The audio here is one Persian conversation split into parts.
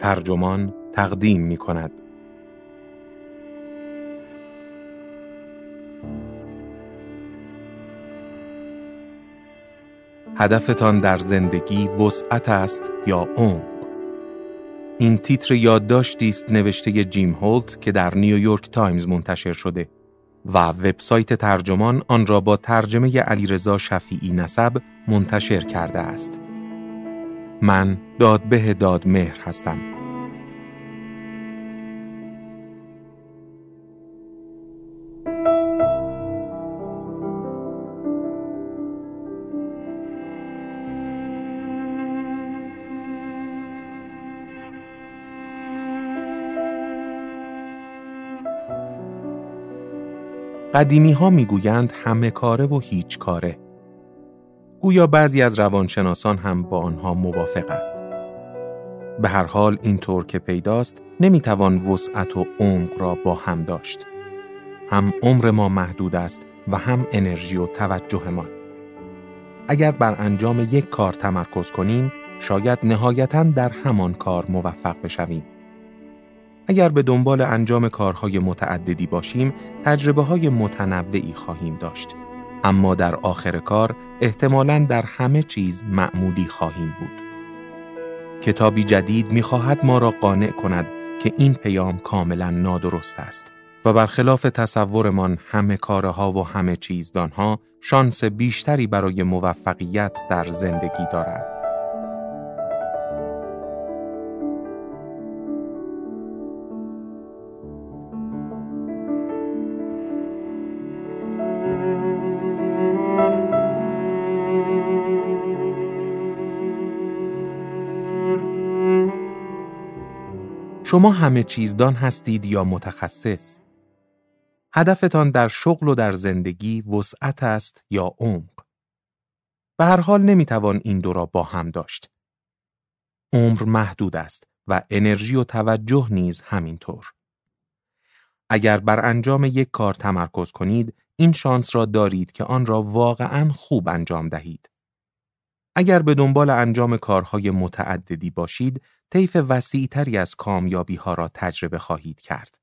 ترجمان تقدیم می کند. هدفتان در زندگی وسعت است یا عمق این تیتر یادداشتی است نوشته جیم هولت که در نیویورک تایمز منتشر شده و وبسایت ترجمان آن را با ترجمه علیرضا شفیعی نسب منتشر کرده است. من دادبه دادمهر هستم. قدیمی ها می‌گویند همه کاره و هیچ کاره. گویا بعضی از روانشناسان هم با آنها موافقند. به هر حال اینطور که پیداست نمی‌توان وسعت و عمق را با هم داشت. هم عمر ما محدود است و هم انرژی و توجهمان. اگر بر انجام یک کار تمرکز کنیم شاید نهایتا در همان کار موفق بشویم. اگر به دنبال انجام کارهای متعددی باشیم تجربه های متنوعی خواهیم داشت اما در آخر کار احتمالاً در همه چیز معمولی خواهیم بود کتابی جدید می‌خواهد ما را قانع کند که این پیام کاملا نادرست است و برخلاف تصورمان همه کارها و همه چیزدانها شانس بیشتری برای موفقیت در زندگی دارند. شما همه چیزدان هستید یا متخصص؟ هدفتان در شغل و در زندگی وسعت است یا عمق؟ به هر حال نمی‌توان این دو را با هم داشت. عمر محدود است و انرژی و توجه نیز همینطور. اگر بر انجام یک کار تمرکز کنید، این شانس را دارید که آن را واقعا خوب انجام دهید. اگر به دنبال انجام کارهای متعددی باشید، طیف وسیعتری از کامیابی ها را تجربه خواهید کرد.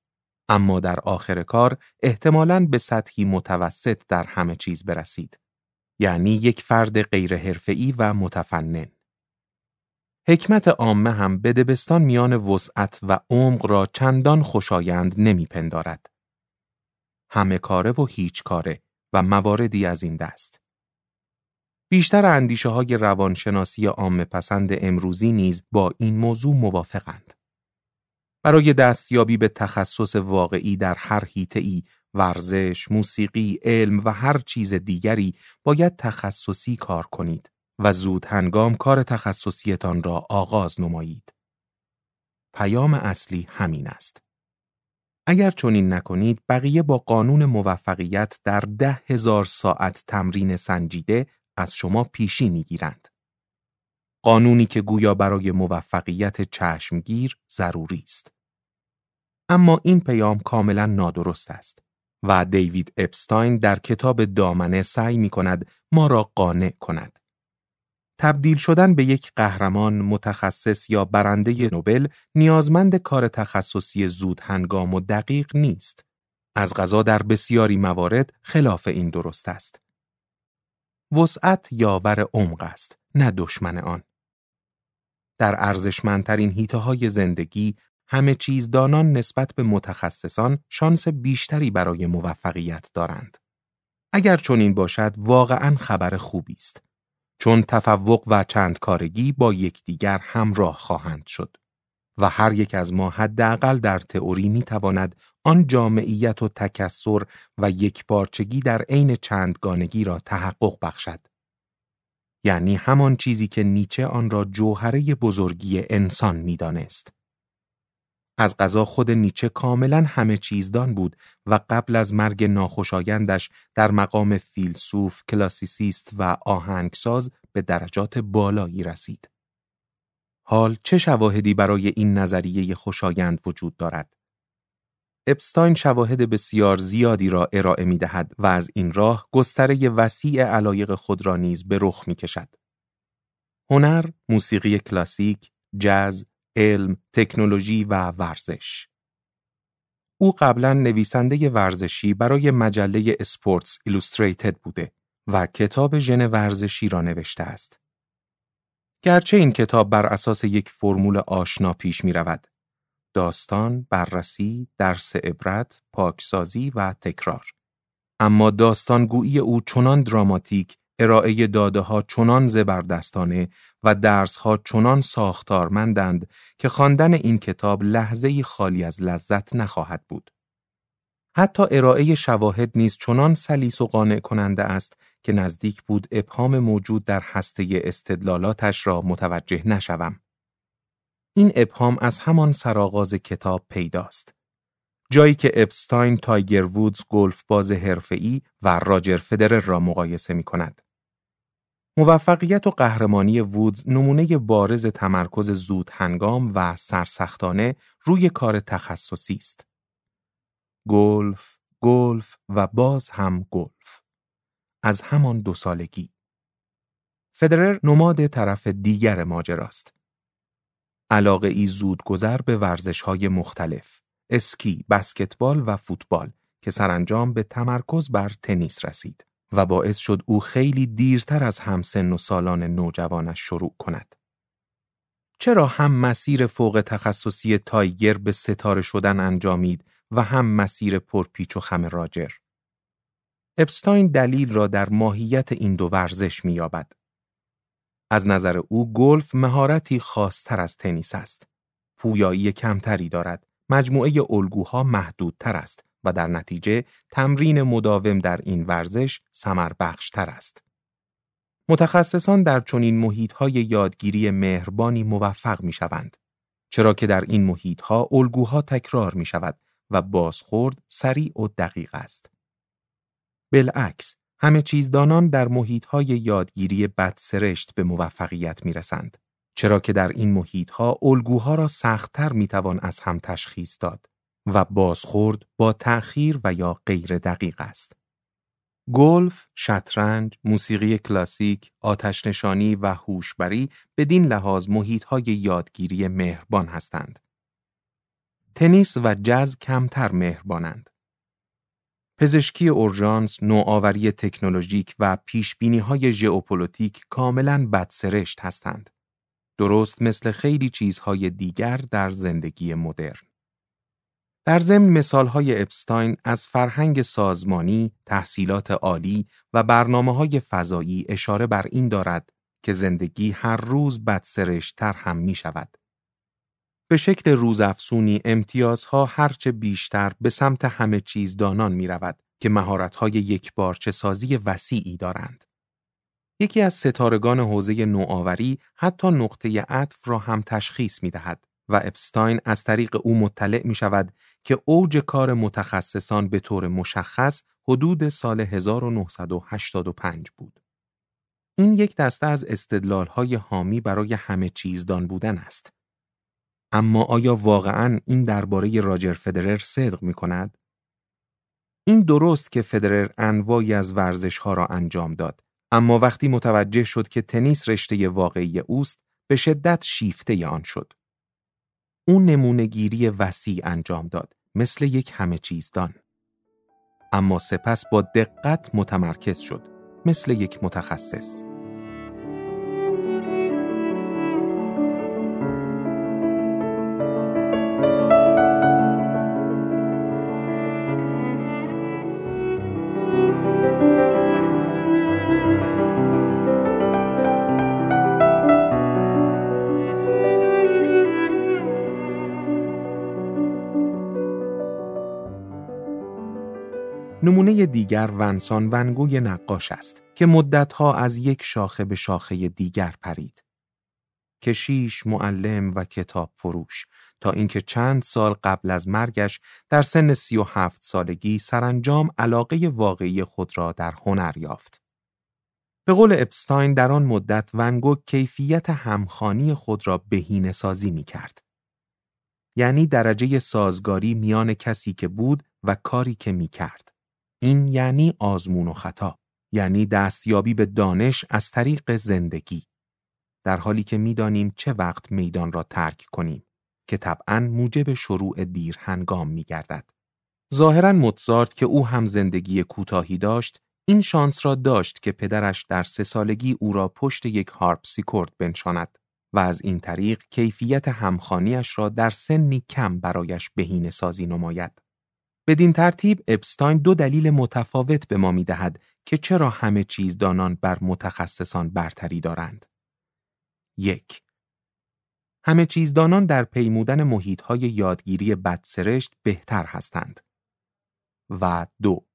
اما در آخر کار احتمالاً به سطحی متوسط در همه چیز برسید. یعنی یک فرد غیرحرفه‌ای و متفنن. حکمت عامه هم به دبستان میان وسعت و عمق را چندان خوشایند نمیپندارد. همه کاره و هیچ کاره و مواردی از این دست. بیشتر اندیشه های روانشناسی عام پسند امروزی نیز با این موضوع موافقند. برای دستیابی به تخصص واقعی در هر ای، ورزش، موسیقی، علم و هر چیز دیگری باید تخصصی کار کنید و زود هنگام کار تخصصیتان را آغاز نمایید. پیام اصلی همین است. اگر چنین نکنید بقیه با قانون موفقیت در ده هزار ساعت تمرین سنجیده از شما پیشی می‌گیرند. قانونی که گویا برای موفقیت چشمگیر ضروری است. اما این پیام کاملا نادرست است و دیوید اپستاین در کتاب دامنه سعی می کند ما را قانع کند. تبدیل شدن به یک قهرمان متخصص یا برنده نوبل نیازمند کار تخصصی زود هنگام و دقیق نیست. از غذا در بسیاری موارد خلاف این درست است. وسعت یاور عمق است نه دشمن آن. در ارزشمندترین هیته های زندگی همه چیز دانان نسبت به متخصصان شانس بیشتری برای موفقیت دارند. اگر چنین باشد واقعا خبر خوبی است. چون تفوق و چند کارگی با یکدیگر همراه خواهند شد و هر یک از ما حداقل در تئوری می تواند آن جامعیت و تکسر و یک بارچگی در عین چندگانگی را تحقق بخشد. یعنی همان چیزی که نیچه آن را جوهره بزرگی انسان می‌دانست. از غذا خود نیچه کاملا همه چیزدان بود و قبل از مرگ ناخوشایندش در مقام فیلسوف، کلاسیسیست و آهنگساز به درجات بالایی رسید. حال چه شواهدی برای این نظریه خوشایند وجود دارد؟ اپستاین شواهد بسیار زیادی را ارائه می دهد و از این راه گستره وسیع علایق خود را نیز به رخ می کشد. هنر، موسیقی کلاسیک، جاز، علم، تکنولوژی و ورزش. او قبلا نویسنده ورزشی برای مجله Sports Illustrated بوده و کتاب ژن ورزشی را نوشته است. گرچه این کتاب بر اساس یک فرمول آشنا پیش می رود. داستان، بررسی، درس عبرت، پاکسازی و تکرار. اما داستانگویی او چنان دراماتیک، ارائه داده ها چنان زبردستانه و درس ها چنان ساختارمندند که خواندن این کتاب لحظه خالی از لذت نخواهد بود. حتی ارائه شواهد نیز چنان سلیس و قانع کننده است که نزدیک بود ابهام موجود در هسته استدلالاتش را متوجه نشوم. این ابهام از همان سرآغاز کتاب پیداست. جایی که اپستاین تایگر وودز گلف باز حرفه‌ای و راجر فدرر را مقایسه می کند. موفقیت و قهرمانی وودز نمونه بارز تمرکز زود هنگام و سرسختانه روی کار تخصصی است. گلف، گلف و باز هم گلف. از همان دو سالگی. فدرر نماد طرف دیگر ماجراست. علاقه ای زود گذر به ورزش های مختلف، اسکی، بسکتبال و فوتبال که سرانجام به تمرکز بر تنیس رسید و باعث شد او خیلی دیرتر از همسن و سالان نوجوانش شروع کند. چرا هم مسیر فوق تخصصی تایگر به ستاره شدن انجامید و هم مسیر پرپیچ و خم راجر؟ اپستاین دلیل را در ماهیت این دو ورزش می‌یابد. از نظر او گلف مهارتی خاصتر از تنیس است. پویایی کمتری دارد. مجموعه الگوها محدودتر است و در نتیجه تمرین مداوم در این ورزش سمر بخشتر است. متخصصان در چنین محیطهای یادگیری مهربانی موفق می شوند. چرا که در این محیطها الگوها تکرار می شود و بازخورد سریع و دقیق است. بالعکس، همه چیزدانان در محیطهای یادگیری بدسرشت به موفقیت می رسند. چرا که در این محیطها الگوها را سختتر می توان از هم تشخیص داد و بازخورد با تأخیر و یا غیر دقیق است. گلف، شطرنج، موسیقی کلاسیک، آتشنشانی و هوشبری بدین لحاظ محیطهای یادگیری مهربان هستند. تنیس و جاز کمتر مهربانند. پزشکی اورژانس، نوآوری تکنولوژیک و پیشبینی های ژئوپلیتیک کاملا بدسرشت هستند. درست مثل خیلی چیزهای دیگر در زندگی مدرن. در ضمن مثالهای اپستاین از فرهنگ سازمانی، تحصیلات عالی و برنامه های فضایی اشاره بر این دارد که زندگی هر روز بدسرشتر هم می شود. به شکل روزافزونی امتیازها هرچه بیشتر به سمت همه چیز دانان می رود که مهارت‌های بارچه سازی وسیعی دارند. یکی از ستارگان حوزه نوآوری حتی نقطه عطف را هم تشخیص می دهد و اپستاین از طریق او مطلع می شود که اوج کار متخصصان به طور مشخص حدود سال 1985 بود. این یک دسته از استدلالهای حامی برای همه چیزدان بودن است. اما آیا واقعا این درباره راجر فدرر صدق می کند؟ این درست که فدرر انواعی از ورزش ها را انجام داد اما وقتی متوجه شد که تنیس رشته واقعی اوست به شدت شیفته آن شد. او نمونهگیری وسیع انجام داد مثل یک همه چیزدان. اما سپس با دقت متمرکز شد مثل یک متخصص. نمونه دیگر ونسان ونگوی نقاش است که مدتها از یک شاخه به شاخه دیگر پرید. کشیش، معلم و کتاب فروش تا اینکه چند سال قبل از مرگش در سن سی و هفت سالگی سرانجام علاقه واقعی خود را در هنر یافت. به قول اپستاین در آن مدت ونگو کیفیت همخانی خود را بهینه سازی می کرد. یعنی درجه سازگاری میان کسی که بود و کاری که می کرد. این یعنی آزمون و خطا یعنی دستیابی به دانش از طریق زندگی در حالی که می‌دانیم چه وقت میدان را ترک کنیم که طبعا موجب شروع دیر هنگام می گردد. ظاهرا موتزارت که او هم زندگی کوتاهی داشت این شانس را داشت که پدرش در سه سالگی او را پشت یک هارپ سیکورد بنشاند و از این طریق کیفیت همخانیش را در سنی کم برایش بهینه سازی نماید. بدین ترتیب اپستاین دو دلیل متفاوت به ما می دهد که چرا همه چیز دانان بر متخصصان برتری دارند. یک همه چیزدانان در پیمودن محیطهای یادگیری بدسرشت بهتر هستند. و دو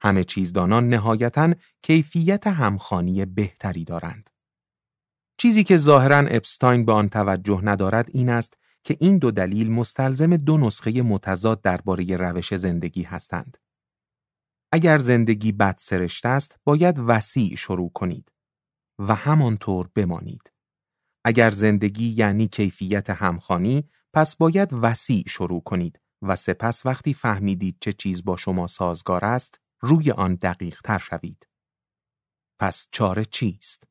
همه چیزدانان نهایتا کیفیت همخانی بهتری دارند. چیزی که ظاهرا اپستاین به آن توجه ندارد این است که این دو دلیل مستلزم دو نسخه متضاد درباره روش زندگی هستند. اگر زندگی بد سرشت است، باید وسیع شروع کنید و همانطور بمانید. اگر زندگی یعنی کیفیت همخانی، پس باید وسیع شروع کنید و سپس وقتی فهمیدید چه چیز با شما سازگار است، روی آن دقیق تر شوید. پس چاره چیست؟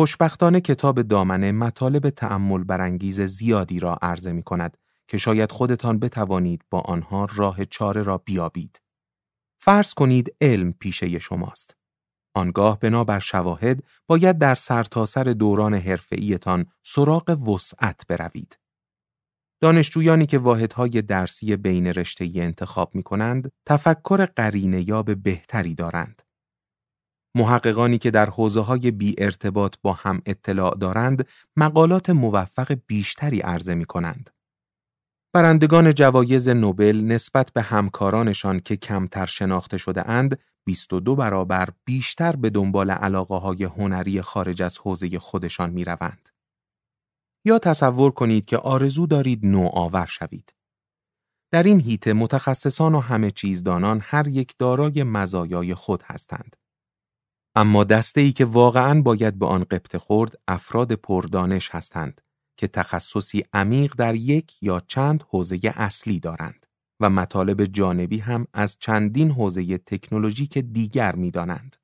خوشبختانه کتاب دامنه مطالب تأمل برانگیز زیادی را عرضه می کند که شاید خودتان بتوانید با آنها راه چاره را بیابید. فرض کنید علم پیشه شماست. آنگاه بنابر شواهد باید در سرتاسر سر دوران حرفه‌ایتان سراغ وسعت بروید. دانشجویانی که واحدهای درسی بین رشته انتخاب می کنند، تفکر قرینه یاب بهتری دارند. محققانی که در حوزه های بی ارتباط با هم اطلاع دارند، مقالات موفق بیشتری عرضه می کنند. برندگان جوایز نوبل نسبت به همکارانشان که کمتر شناخته شده اند 22 برابر بیشتر به دنبال علاقه های هنری خارج از حوزه خودشان می روند. یا تصور کنید که آرزو دارید نوآور شوید. در این هیته متخصصان و همه چیزدانان هر یک دارای مزایای خود هستند. اما دسته ای که واقعا باید به آن قبط خورد افراد پردانش هستند که تخصصی عمیق در یک یا چند حوزه اصلی دارند و مطالب جانبی هم از چندین حوزه تکنولوژیک دیگر می‌دانند.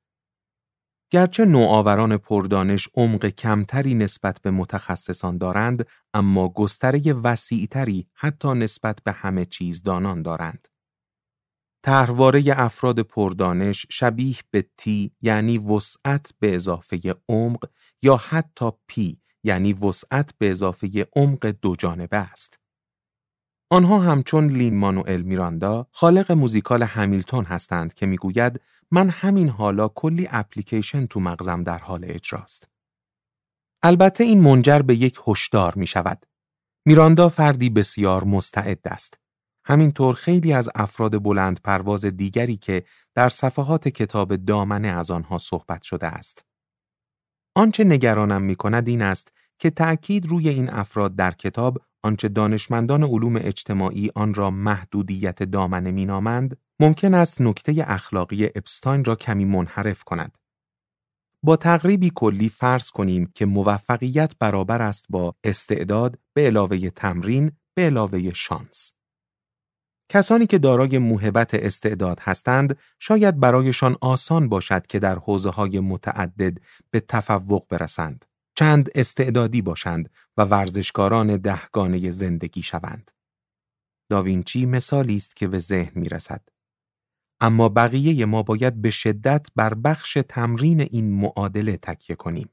گرچه نوآوران پردانش عمق کمتری نسبت به متخصصان دارند اما گستره وسیعتری حتی نسبت به همه چیز دانان دارند. طرحواره افراد پردانش شبیه به تی یعنی وسعت به اضافه عمق یا حتی پی یعنی وسعت به اضافه عمق دو جانبه است. آنها همچون لین مانوئل میراندا خالق موزیکال همیلتون هستند که می‌گوید من همین حالا کلی اپلیکیشن تو مغزم در حال اجراست. البته این منجر به یک هشدار می شود. میراندا فردی بسیار مستعد است. همینطور خیلی از افراد بلند پرواز دیگری که در صفحات کتاب دامنه از آنها صحبت شده است. آنچه نگرانم می کند این است که تأکید روی این افراد در کتاب آنچه دانشمندان علوم اجتماعی آن را محدودیت دامنه مینامند ممکن است نکته اخلاقی اپستاین را کمی منحرف کند. با تقریبی کلی فرض کنیم که موفقیت برابر است با استعداد به علاوه تمرین به علاوه شانس. کسانی که دارای موهبت استعداد هستند شاید برایشان آسان باشد که در حوزه های متعدد به تفوق برسند. چند استعدادی باشند و ورزشکاران دهگانه زندگی شوند. داوینچی مثالی است که به ذهن می رسد. اما بقیه ما باید به شدت بر بخش تمرین این معادله تکیه کنیم.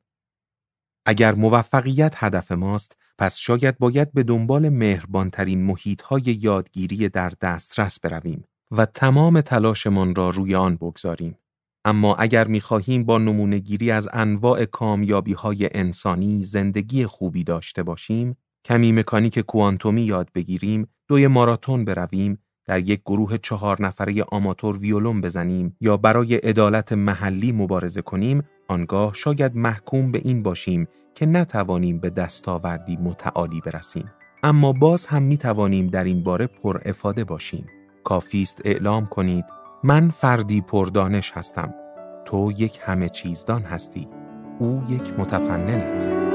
اگر موفقیت هدف ماست، پس شاید باید به دنبال مهربانترین محیطهای یادگیری در دسترس برویم و تمام تلاشمان را روی آن بگذاریم. اما اگر می‌خواهیم با نمونهگیری از انواع کامیابی های انسانی زندگی خوبی داشته باشیم، کمی مکانیک کوانتومی یاد بگیریم، دوی ماراتون برویم، در یک گروه چهار نفره آماتور ویولون بزنیم یا برای عدالت محلی مبارزه کنیم، آنگاه شاید محکوم به این باشیم که نتوانیم به دستاوردی متعالی برسیم. اما باز هم می توانیم در این باره پر افاده باشیم. کافیست اعلام کنید من فردی پردانش هستم. تو یک همه چیزدان هستی. او یک متفنن است.